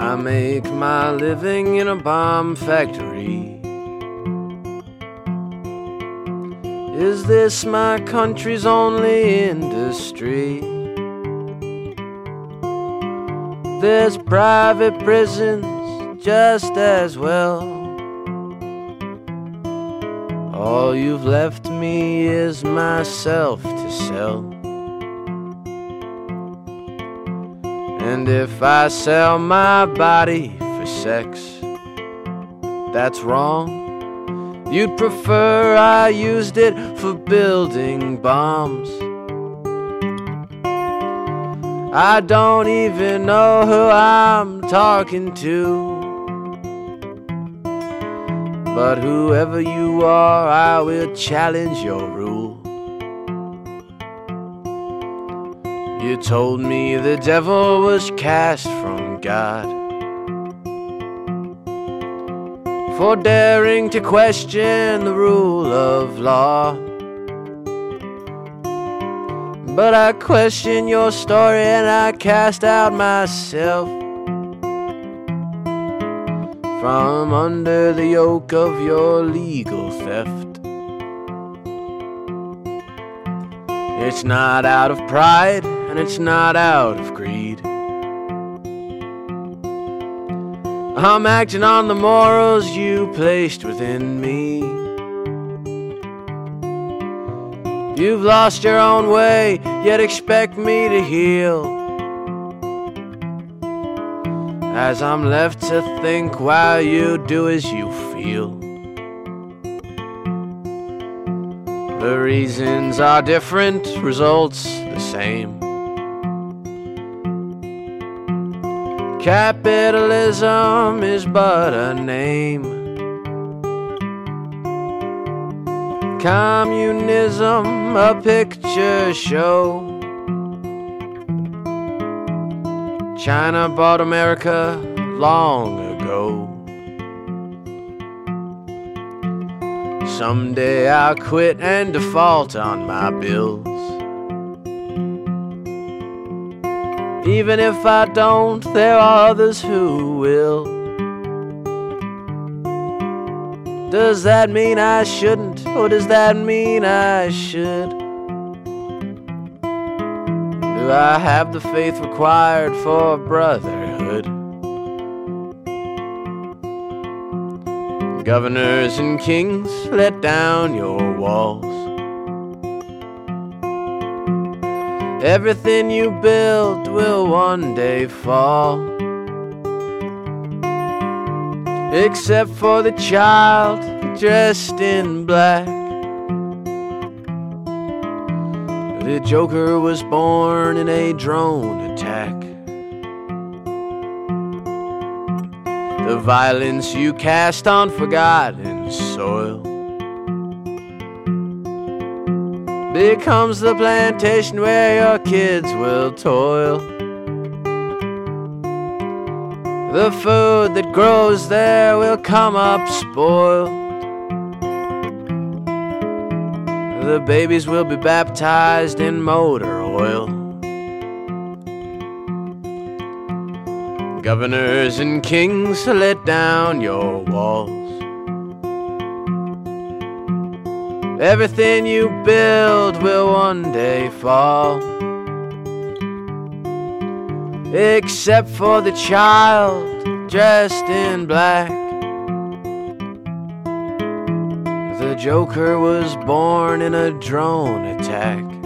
I make my living in a bomb factory. Is this my country's only industry? There's private prisons just as well. All you've left me is myself to sell. And if I sell my body for sex, that's wrong. You'd prefer I used it for building bombs. I don't even know who I'm talking to. But whoever you are, I will challenge your rule. You told me the devil was cast from God. For daring to question the rule of law. But I question your story and I cast out myself from under the yoke of your legal theft. It's not out of pride and it's not out of greed. I'm acting on the morals you placed within me. You've lost your own way, yet expect me to heel. As I'm left to think while you do as you feel. The reasons are different, results the same. Capitalism is but a name. Communism, a picture show. China bought America long ago. Someday I'll quit and default on my bills. Even if I don't, there are others who will. Does that mean I shouldn't, or does that mean I should? Do I have the faith required for brotherhood? Governors and kings, let down your walls. Everything you build will one day fall. Except for the child dressed in black. The Joker was born in a drone attack. The violence you cast on forgotten soil becomes the plantation where your kids will toil. The food that grows there will come up spoiled. The babies will be baptized in motor oil. Governors and kings, let down your walls. Everything you build will one day fall. Except for the child dressed in black. The Joker was born in a drone attack.